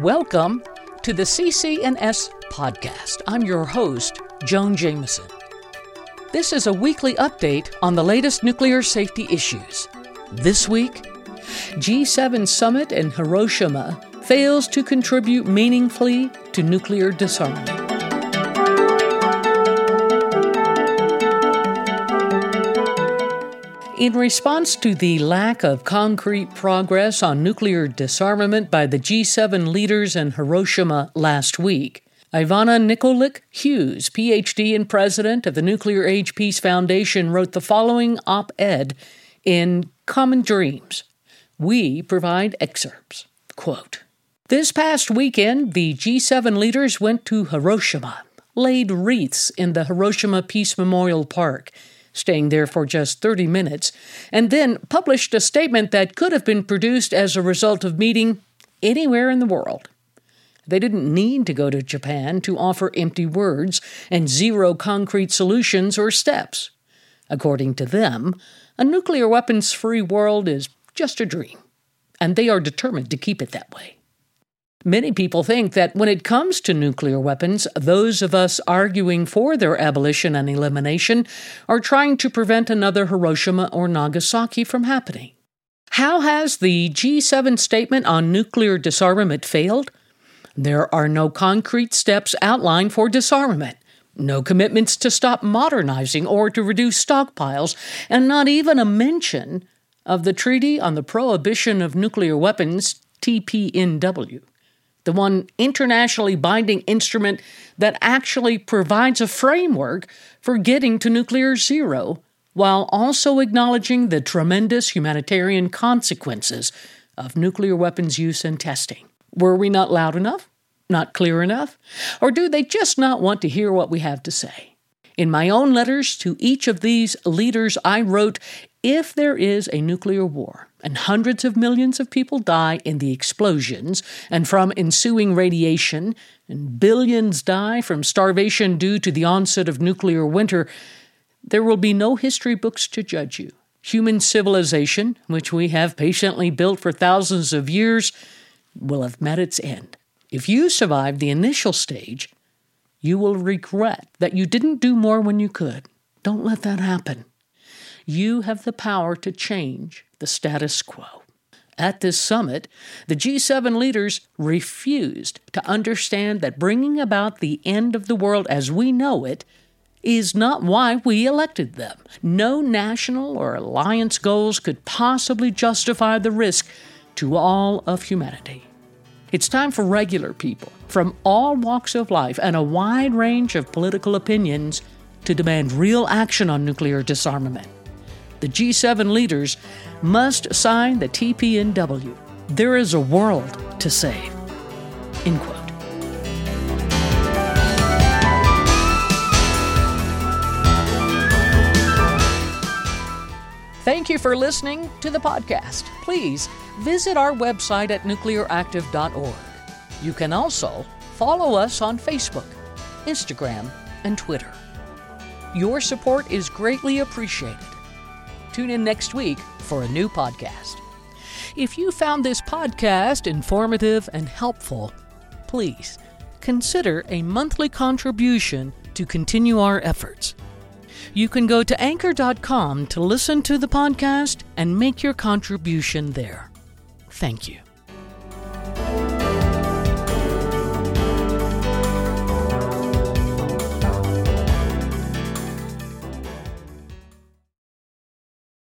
Welcome to the CCNS podcast. I'm your host, Joan Jameson. This is a weekly update on the latest nuclear safety issues. This week, G7 summit in Hiroshima fails to contribute meaningfully to nuclear disarmament. In response to the lack of concrete progress on nuclear disarmament by the G7 leaders in Hiroshima last week, Ivana Nikolic Hughes, PhD and president of the Nuclear Age Peace Foundation, wrote the following op ed in Common Dreams. We provide excerpts. Quote This past weekend, the G7 leaders went to Hiroshima, laid wreaths in the Hiroshima Peace Memorial Park staying there for just 30 minutes, and then published a statement that could have been produced as a result of meeting anywhere in the world. They didn't need to go to Japan to offer empty words and zero concrete solutions or steps. According to them, a nuclear weapons free world is just a dream, and they are determined to keep it that way. Many people think that when it comes to nuclear weapons, those of us arguing for their abolition and elimination are trying to prevent another Hiroshima or Nagasaki from happening. How has the G7 statement on nuclear disarmament failed? There are no concrete steps outlined for disarmament, no commitments to stop modernizing or to reduce stockpiles, and not even a mention of the Treaty on the Prohibition of Nuclear Weapons, TPNW the one internationally binding instrument that actually provides a framework for getting to nuclear zero, while also acknowledging the tremendous humanitarian consequences of nuclear weapons use and testing. Were we not loud enough? Not clear enough? Or do they just not want to hear what we have to say? In my own letters to each of these leaders, I wrote if there is a nuclear war, and hundreds of millions of people die in the explosions and from ensuing radiation, and billions die from starvation due to the onset of nuclear winter, there will be no history books to judge you. Human civilization, which we have patiently built for thousands of years, will have met its end. If you survive the initial stage, you will regret that you didn't do more when you could. Don't let that happen. You have the power to change the status quo. At this summit, the G7 leaders refused to understand that bringing about the end of the world as we know it is not why we elected them. No national or alliance goals could possibly justify the risk to all of humanity. It's time for regular people from all walks of life and a wide range of political opinions to demand real action on nuclear disarmament the G7 leaders must sign the TPNW. There is a world to save. End quote. Thank you for listening to the podcast. Please visit our website at nuclearactive.org. You can also follow us on Facebook, Instagram, and Twitter. Your support is greatly appreciated. Tune in next week for a new podcast. If you found this podcast informative and helpful, please consider a monthly contribution to continue our efforts. You can go to anchor.com to listen to the podcast and make your contribution there. Thank you.